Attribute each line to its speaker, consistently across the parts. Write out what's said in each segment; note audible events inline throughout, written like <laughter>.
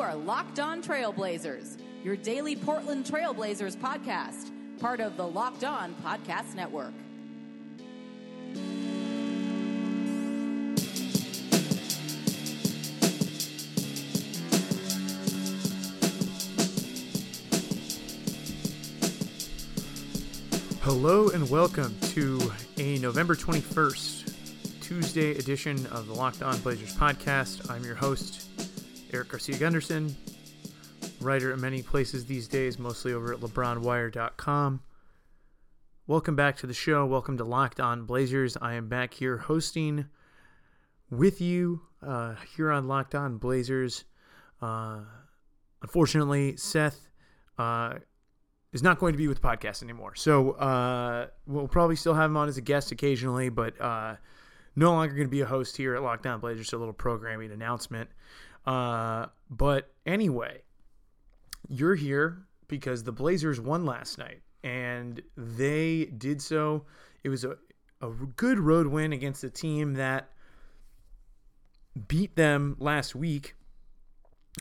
Speaker 1: You are Locked On Trailblazers, your daily Portland Trailblazers podcast, part of the Locked On Podcast Network.
Speaker 2: Hello and welcome to a November 21st, Tuesday edition of the Locked On Blazers podcast. I'm your host, Eric Garcia Gunderson, writer at many places these days, mostly over at LeBronWire.com. Welcome back to the show. Welcome to Locked On Blazers. I am back here hosting with you uh, here on Locked On Blazers. Uh, unfortunately, Seth uh, is not going to be with the podcast anymore. So uh, we'll probably still have him on as a guest occasionally, but uh, no longer going to be a host here at Locked On Blazers. So a little programming announcement. Uh, but anyway, you're here because the Blazers won last night, and they did so. It was a, a good road win against a team that beat them last week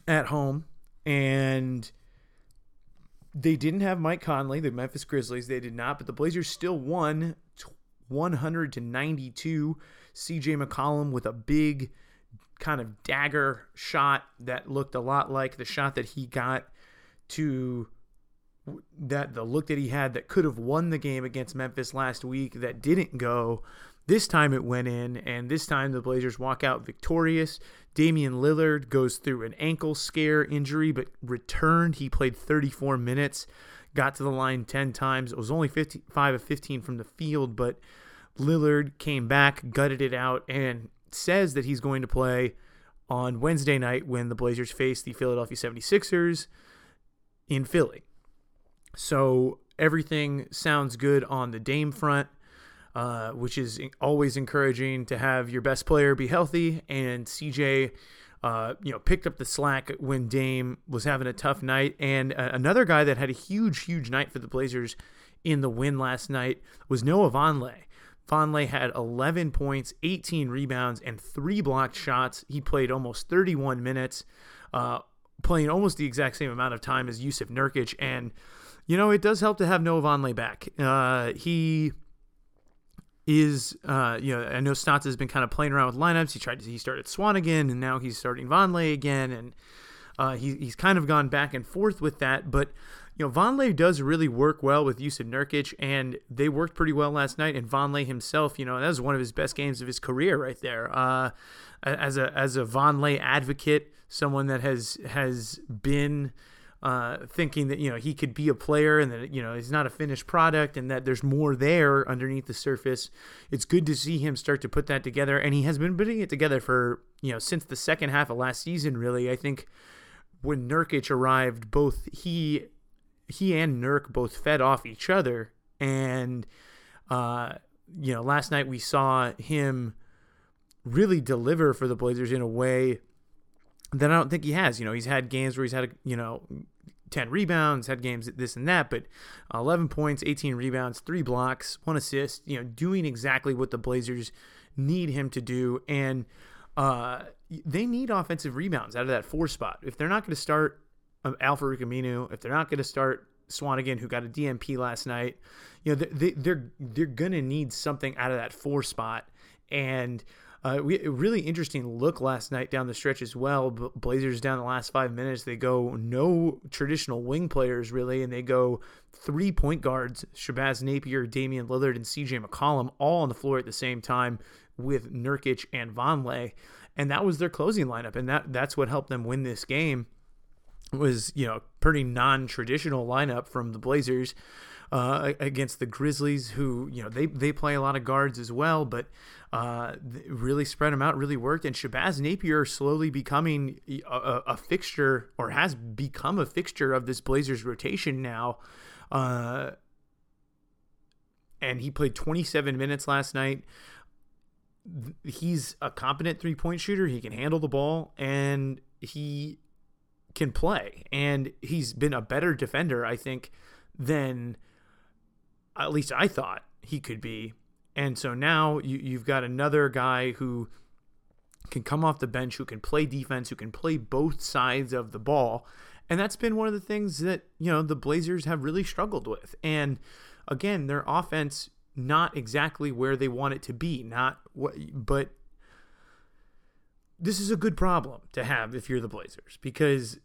Speaker 2: at home, and they didn't have Mike Conley, the Memphis Grizzlies. They did not, but the Blazers still won 100 to 92. CJ McCollum with a big kind of dagger shot that looked a lot like the shot that he got to that the look that he had that could have won the game against Memphis last week that didn't go. This time it went in, and this time the Blazers walk out victorious. Damian Lillard goes through an ankle scare injury, but returned. He played 34 minutes, got to the line 10 times. It was only 55 of 15 from the field, but Lillard came back, gutted it out, and says that he's going to play on Wednesday night when the Blazers face the Philadelphia 76ers in Philly. So everything sounds good on the Dame front, uh, which is always encouraging to have your best player be healthy. And CJ, uh, you know, picked up the slack when Dame was having a tough night. And uh, another guy that had a huge, huge night for the Blazers in the win last night was Noah Vonleh. Vonleh had 11 points, 18 rebounds, and three blocked shots. He played almost 31 minutes, uh, playing almost the exact same amount of time as Jusuf Nurkic. And, you know, it does help to have Noah Vonleh back. Uh, he is, uh, you know, I know Stotts has been kind of playing around with lineups. He tried to, he started Swanigan, and now he's starting Vonleh again. And uh, he, he's kind of gone back and forth with that. But, you know, Vonleh does really work well with Jusuf Nurkic, and they worked pretty well last night. And Vonleh himself, you know, that was one of his best games of his career right there. Uh, as a as a Vonleh advocate, someone that has has been uh, thinking that you know he could be a player and that you know he's not a finished product and that there's more there underneath the surface. It's good to see him start to put that together, and he has been putting it together for you know since the second half of last season. Really, I think when Nurkic arrived, both he he and Nurk both fed off each other. And, uh, you know, last night we saw him really deliver for the Blazers in a way that I don't think he has. You know, he's had games where he's had, you know, 10 rebounds, had games this and that, but 11 points, 18 rebounds, three blocks, one assist, you know, doing exactly what the Blazers need him to do. And uh, they need offensive rebounds out of that four spot. If they're not going to start of Al-Farouq Aminu, if they're not going to start Swanigan, who got a DNP last night, you know they, they're they're going to need something out of that four spot. And uh, we, really interesting look last night down the stretch as well. Blazers down the last five minutes, they go no traditional wing players really, and they go three point guards: Shabazz Napier, Damian Lillard, and CJ McCollum, all on the floor at the same time with Nurkic and Vonleh, and that was their closing lineup, and that that's what helped them win this game was you know pretty non-traditional lineup from the Blazers uh, against the Grizzlies, who you know they they play a lot of guards as well, but uh, really spread them out, really worked. And Shabazz Napier slowly becoming a, a, fixture, or has become a fixture of this Blazers rotation now. Uh, and he played 27 minutes last night. He's a competent three point shooter. He can handle the ball, and he can play, and he's been a better defender, I think, than at least I thought he could be. And so now you, you've got another guy who can come off the bench, who can play defense, who can play both sides of the ball. And that's been one of the things that, you know, the Blazers have really struggled with. And again, their offense not exactly where they want it to be, not what but this is a good problem to have if you're the Blazers because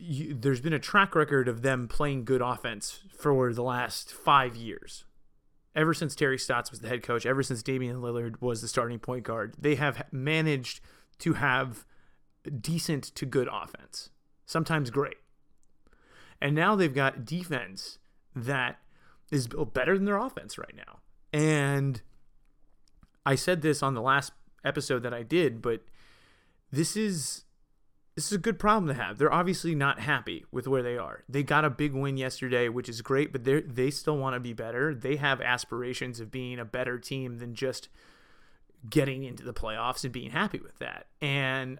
Speaker 2: you, there's been a track record of them playing good offense for the last five years. Ever since Terry Stotts was the head coach, ever since Damian Lillard was the starting point guard, they have managed to have decent to good offense, sometimes great. And now they've got defense that is better than their offense right now. And I said this on the last episode that I did, but this is this is a good problem to have. They're obviously not happy with where they are. They got a big win yesterday, which is great, but they they still want to be better. They have aspirations of being a better team than just getting into the playoffs and being happy with that. And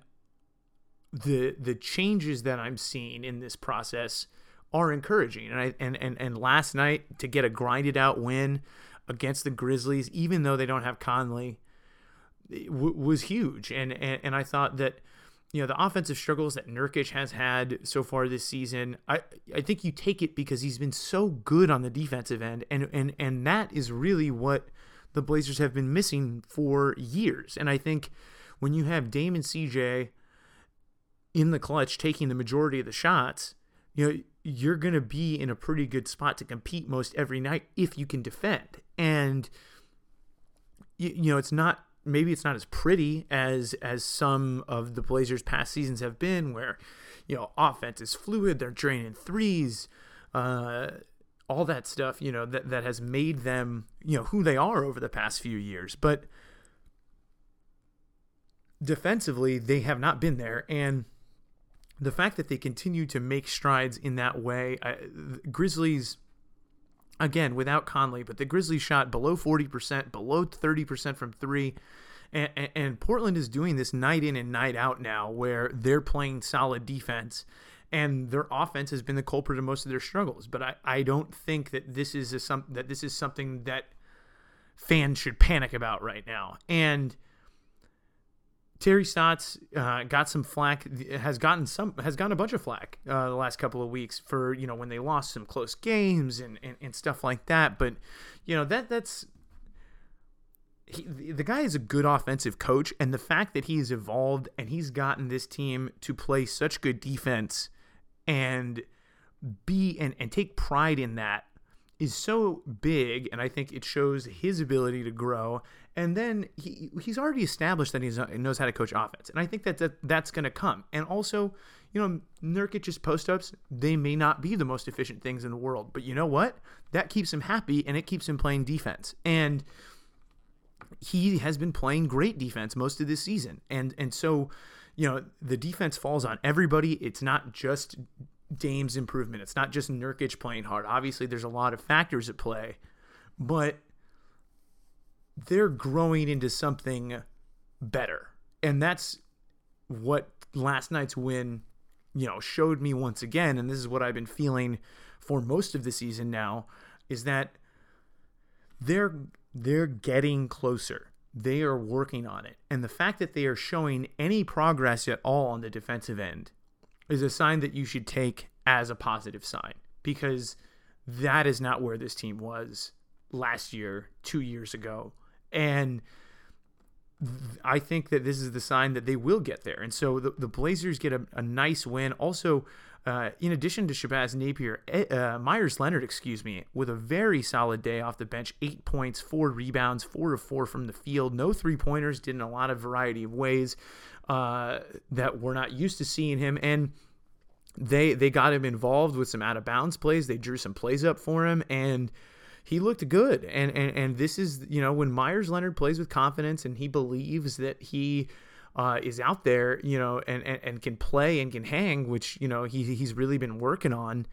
Speaker 2: the the changes that I'm seeing in this process are encouraging. And I and and, and last night to get a grinded out win against the Grizzlies, even though they don't have Conley, w- was huge. And, and and I thought that you know the offensive struggles that Nurkic has had so far this season, I I think you take it because he's been so good on the defensive end, and and and that is really what the Blazers have been missing for years. And I think when you have Dame and CJ in the clutch taking the majority of the shots, you know you're going to be in a pretty good spot to compete most every night if you can defend. And you, you know it's not maybe it's not as pretty as as some of the Blazers past seasons have been where you know offense is fluid they're draining threes uh, all that stuff you know that that has made them you know who they are over the past few years. But defensively they have not been there. And the fact that they continue to make strides in that way I, Grizzlies again without Conley, but the Grizzlies shot below 40%, below 30% from three. And, and, and, Portland is doing this night in and night out now where they're playing solid defense and their offense has been the culprit of most of their struggles. But I, I don't think that this is a, some, that this is something that fans should panic about right now. And Terry Stotts uh, got some flack, has gotten some, has gotten a bunch of flack uh, the last couple of weeks for you know when they lost some close games and, and, and stuff like that. But you know that that's he, the guy is a good offensive coach, and the fact that he's evolved and he's gotten this team to play such good defense and be and, and take pride in that is so big, and I think it shows his ability to grow. And then he he's already established that he knows how to coach offense, and I think that, that that's going to come. And also, you know, Nurkic's post ups they may not be the most efficient things in the world, but you know what? That keeps him happy, and it keeps him playing defense. And he has been playing great defense most of this season, and and so you know the defense falls on everybody. It's not just Dame's improvement. It's not just Nurkic playing hard. Obviously, there's a lot of factors at play, but they're growing into something better. And that's what last night's win, you know, showed me once again. And this is what I've been feeling for most of the season now is that they're they're getting closer. They are working on it. And the fact that they are showing any progress at all on the defensive end is a sign that you should take as a positive sign because that is not where this team was last year, two years ago. And I think that this is the sign that they will get there. And so the, the Blazers get a, a nice win. Also, uh, in addition to Shabazz Napier, uh, Meyers Leonard, excuse me, with a very solid day off the bench, eight points, four rebounds, four of four from the field, no three pointers, did in a lot of variety of ways uh, that we're not used to seeing him. And they they got him involved with some out of bounds plays. They drew some plays up for him, and he looked good. And and and this is you know when Meyers Leonard plays with confidence and he believes that he. Uh, is out there, you know, and, and, and can play and can hang, which you know he he's really been working on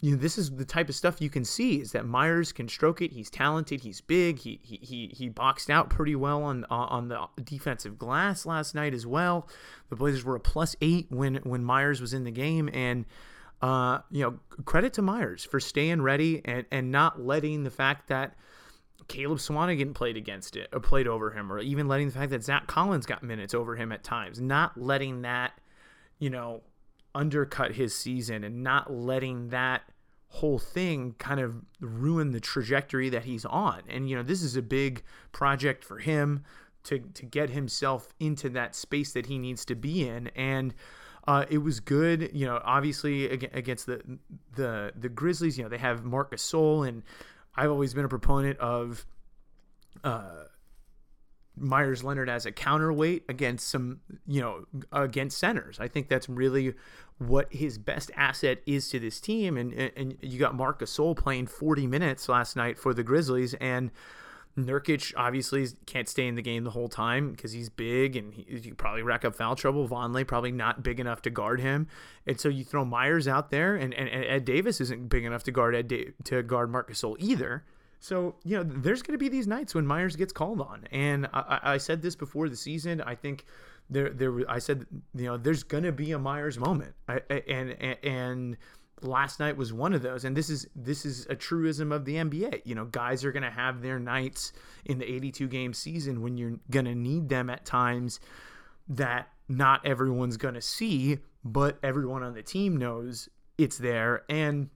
Speaker 2: you know, this is the type of stuff you can see is that Meyers can stroke it. He's talented. He's big. He he he, he boxed out pretty well on uh, on the defensive glass last night as well. The Blazers were a plus eight when when Meyers was in the game, and uh, you know credit to Meyers for staying ready and and not letting the fact that Caleb Swanigan played against it, or played over him, or even letting the fact that Zach Collins got minutes over him at times, not letting that, you know, undercut his season and not letting that whole thing kind of ruin the trajectory that he's on. And you know, this is a big project for him to to get himself into that space that he needs to be in and uh, it was good, you know. Obviously, against the the the Grizzlies, you know, they have Marc Gasol, and I've always been a proponent of uh, Meyers Leonard as a counterweight against some, you know, against centers. I think that's really what his best asset is to this team. And and you got Marc Gasol playing 40 minutes last night for the Grizzlies, and Nurkic obviously can't stay in the game the whole time because he's big and he, you probably rack up foul trouble. Vonleh probably not big enough to guard him, and so you throw Meyers out there, and, and, and Ed Davis isn't big enough to guard Ed da- to guard Marc Gasol either. So you know, there's going to be these nights when Meyers gets called on, and I, I said this before the season. I think there there I said you know there's going to be a Meyers moment, I, and and. and last night was one of those. And this is this is a truism of the NBA you know guys are going to have their nights in the 82 game season when you're going to need them at times that not everyone's going to see but everyone on the team knows it's there. And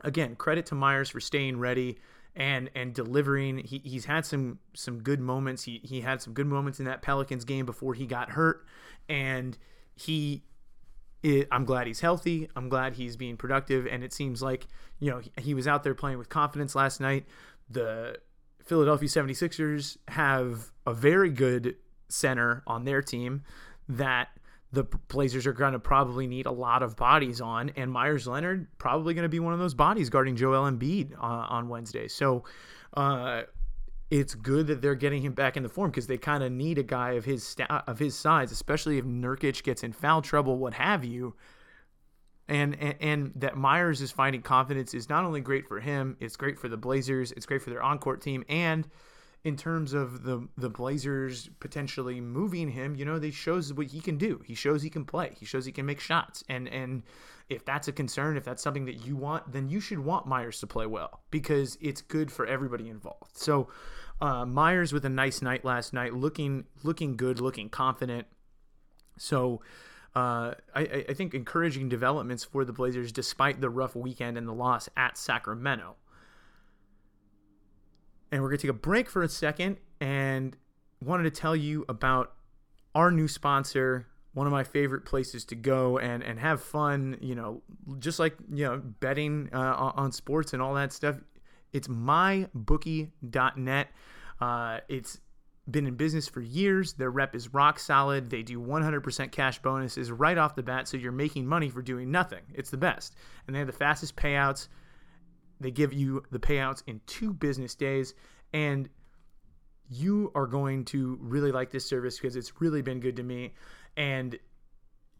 Speaker 2: again credit to Meyers for staying ready and and delivering he, he's had some some good moments he he had some good moments in that Pelicans game before he got hurt and he it, I'm glad he's healthy. I'm glad he's being productive. And it seems like, you know, he, he was out there playing with confidence last night. The Philadelphia 76ers have a very good center on their team that the Blazers are going to probably need a lot of bodies on, and Meyers Leonard probably going to be one of those bodies guarding Joel Embiid uh, on Wednesday. So, uh, it's good that they're getting him back in the form because they kind of need a guy of his of his size, especially if Nurkic gets in foul trouble, what have you. And, and, and that Meyers is finding confidence is not only great for him, it's great for the Blazers, it's great for their on-court team, and in terms of the the Blazers potentially moving him, you know, they shows what he can do. He shows he can play. He shows he can make shots, and and if that's a concern, if that's something that you want, then you should want Meyers to play well because it's good for everybody involved. So uh, Meyers with a nice night last night, looking looking good, looking confident. So uh, I, I think encouraging developments for the Blazers despite the rough weekend and the loss at Sacramento. And we're going to take a break for a second and wanted to tell you about our new sponsor, one of my favorite places to go and and have fun. You know, just like you know betting uh, on sports and all that stuff. It's mybookie.net. Uh, it's been in business for years. Their rep is rock solid. They do 100% cash bonuses right off the bat, so you're making money for doing nothing. It's the best. And they have the fastest payouts. They give you the payouts in two business days. And you are going to really like this service because it's really been good to me and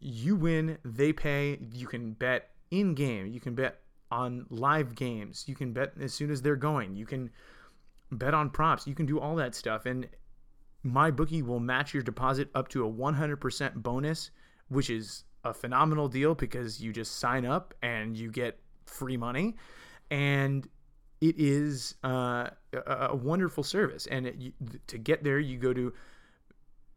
Speaker 2: you win, they pay. You can bet in game. You can bet on live games. You can bet as soon as they're going. You can bet on props. You can do all that stuff. And my bookie will match your deposit up to a 100% bonus, which is a phenomenal deal because you just sign up and you get free money. And it is uh, a, wonderful service. And it, to get there, you go to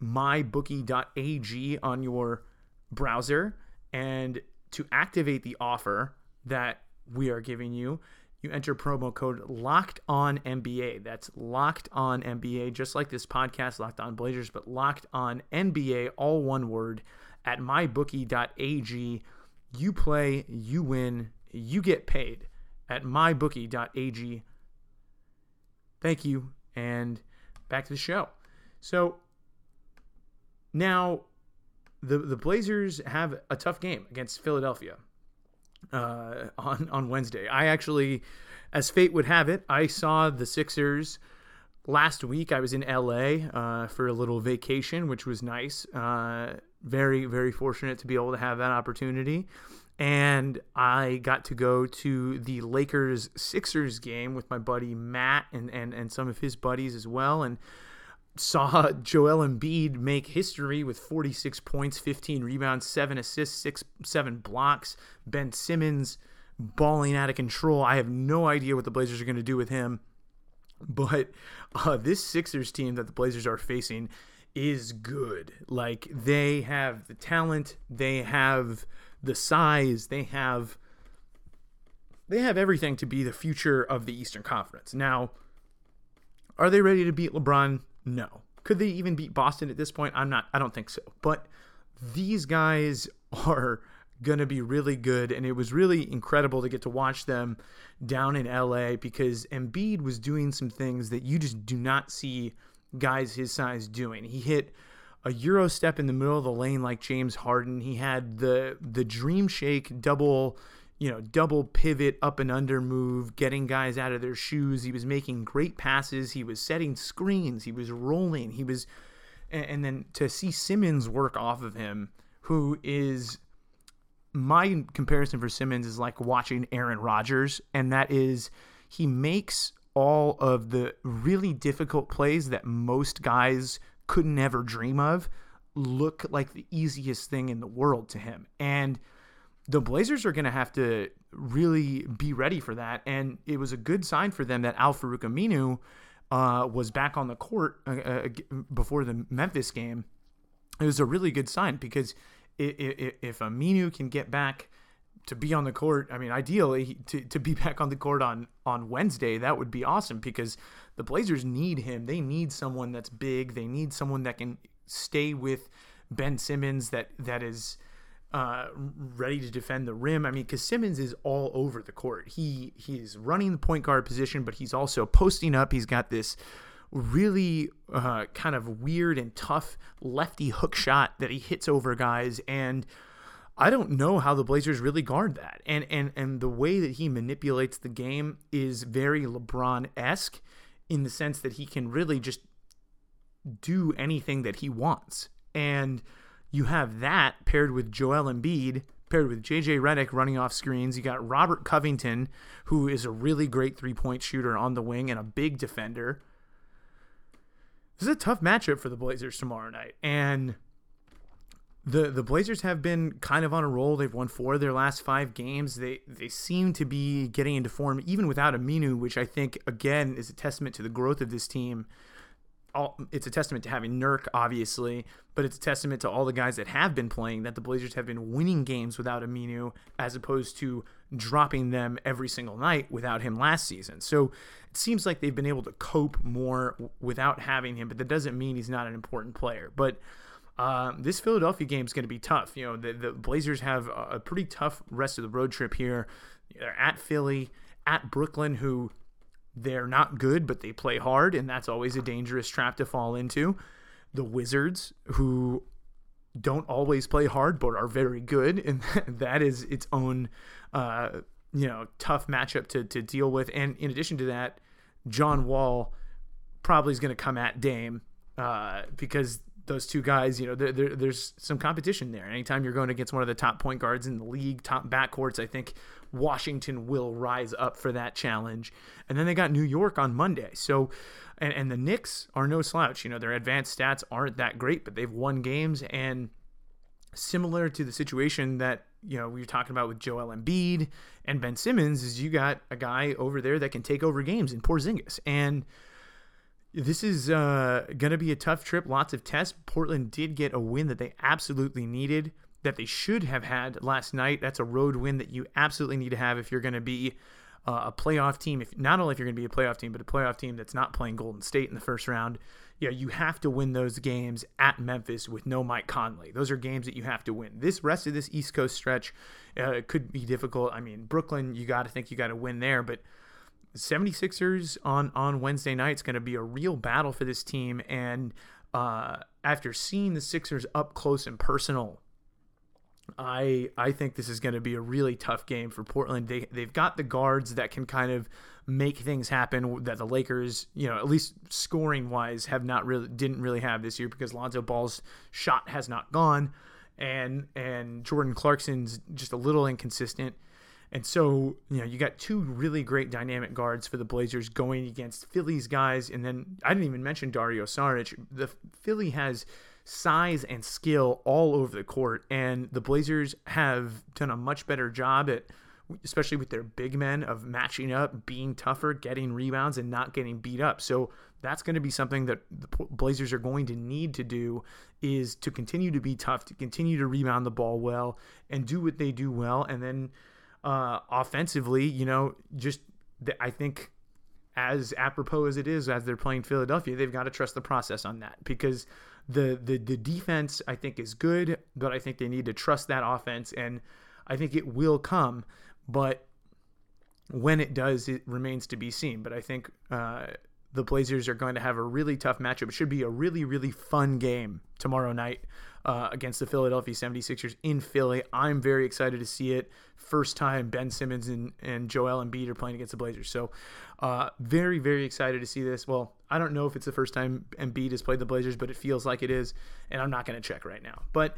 Speaker 2: mybookie.ag on your browser. And to activate the offer that we are giving you, you enter promo code locked on NBA. That's locked on NBA, just like this podcast, Locked On Blazers, but locked on NBA, all one word, at mybookie.ag. You play, you win, you get paid at mybookie.ag. Thank you, and back to the show. So, now, the the Blazers have a tough game against Philadelphia uh, on on Wednesday. I actually, as fate would have it, I saw the Sixers last week. I was in LA uh, for a little vacation, which was nice. Uh, very very fortunate to be able to have that opportunity. And I got to go to the Lakers Sixers game with my buddy Matt and, and, and some of his buddies as well. And saw <laughs> Joel Embiid make history with 46 points, 15 rebounds, 7 assists, 6 7 blocks. Ben Simmons balling out of control. I have no idea what the Blazers are going to do with him. But uh, this Sixers team that the Blazers are facing is good. Like they have the talent, they have the size, they have they have everything to be the future of the Eastern Conference. Now, are they ready to beat LeBron? No. Could they even beat Boston at this point? I'm not I don't think so. But these guys are going to be really good and it was really incredible to get to watch them down in LA because Embiid was doing some things that you just do not see guys his size doing. He hit a euro step in the middle of the lane like James Harden. He had the the dream shake double, you know, double pivot up and under move, getting guys out of their shoes. He was making great passes. He was setting screens. He was rolling. He was and, then to see Simmons work off of him, who is my comparison for Simmons is like watching Aaron Rodgers, and that is he makes all of the really difficult plays that most guys could never dream of look like the easiest thing in the world to him. And the Blazers are going to have to really be ready for that. And it was a good sign for them that Al Farouq Aminu uh, was back on the court uh, uh, before the Memphis game. It was a really good sign because if, if Aminu can get back to be on the court, I mean, ideally to, to be <laughs> back on the court on on Wednesday, that would be awesome because the Blazers need him. They need someone that's big. They need someone that can stay with Ben Simmons that that is uh, ready to defend the rim. I mean, because Simmons is all over the court. He he's running the point guard position, but he's also posting up. He's got this really uh, kind of weird and tough lefty hook shot that he hits over guys and I don't know how the Blazers really guard that. And and and the way that he manipulates the game is very LeBron-esque in the sense that he can really just do anything that he wants. And you have that paired with Joel Embiid, paired with JJ Redick running off screens. You got Robert Covington, who is a really great three-point shooter on the wing and a big defender. This is a tough matchup for the Blazers tomorrow night. And the the Blazers have been kind of on a roll. They've won four of their last five games. They they seem to be getting into form even without Aminu, which I think again is a testament to the growth of this team. All, it's a testament to having Nurk, obviously, but it's a testament to all the guys that have been playing that the Blazers have been winning games without Aminu, as opposed to dropping them every single night without him last season. So it seems like they've been able to cope more without having him, but that doesn't mean he's not an important player. But um, this Philadelphia game is going to be tough. You know, the, the Blazers have a, pretty tough rest of the road trip here. They're at Philly, at Brooklyn, who they're not good, but they play hard, and that's always a dangerous trap to fall into. The Wizards, who don't always play hard, but are very good, <laughs> and that is its own, uh, you know, tough matchup to to deal with. And in addition to that, John Wall probably is going to come at Dame uh, because those two guys, you know, there, there, there's some competition there. Anytime you're going against one of the top point guards in the league, top backcourts, I think Washington will rise up for that challenge. And then they got New York on Monday. So, and, and the Knicks are no slouch. You know, their advanced stats aren't that great, but they've won games. And similar to the situation that, you know, we were talking about with Joel Embiid and Ben Simmons, is you got a guy over there that can take over games in Porzingis. And, this is uh, going to be a tough trip. Lots of tests. Portland did get a win that they absolutely needed, that they should have had last night. That's a road win that you absolutely need to have if you're going to be uh, a playoff team. If not only if you're going to be a playoff team, but a playoff team that's not playing Golden State in the first round. Yeah, you have to win those games at Memphis with no Mike Conley. Those are games that you have to win. This rest of this East Coast stretch uh, could be difficult. I mean, Brooklyn, you got to think you got to win there, but 76ers on on Wednesday night is going to be a real battle for this team and uh, after seeing the Sixers up close and personal I I think this is going to be a really tough game for Portland. They they've got the guards that can kind of make things happen that the Lakers, you know, at least scoring wise, have not really didn't really have this year because Lonzo Ball's shot has not gone, and and Jordan Clarkson's just a little inconsistent. And so, you know, you got two really great dynamic guards for the Blazers going against Philly's guys. And then I didn't even mention Dario Saric. The Philly has size and skill all over the court. And the Blazers have done a much better job at especially with their big men of matching up, being tougher, getting rebounds, and not getting beat up. So that's going to be something that the Blazers are going to need to do is to continue to be tough, to continue to rebound the ball well, and do what they do well, and then uh, offensively, you know, just the, I think as apropos as it is as they're playing Philadelphia, they've got to trust the process on that because the the the defense I think is good, but I think they need to trust that offense and I think it will come, but when it does, it remains to be seen. But I think uh, the Blazers are going to have a really tough matchup. It should be a really, really fun game tomorrow night uh, against the Philadelphia 76ers in Philly. I'm very excited to see it. First time Ben Simmons and, and Joel Embiid are playing against the Blazers. So, uh, very, very excited to see this. Well, I don't know if it's the first time Embiid has played the Blazers, but it feels like it is. And I'm not going to check right now. But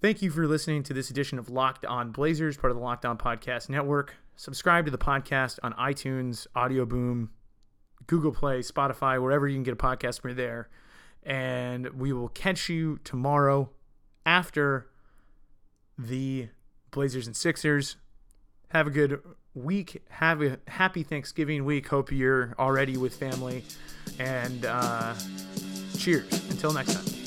Speaker 2: thank you for listening to this edition of Locked On Blazers, part of the Locked On Podcast Network. Subscribe to the podcast on iTunes, Audio Boom, Google Play, Spotify, wherever you can get a podcast, we're there. And we will catch you tomorrow after the Blazers and Sixers. Have a good week. Have a happy Thanksgiving week. Hope you're already with family. And uh, cheers. Until next time.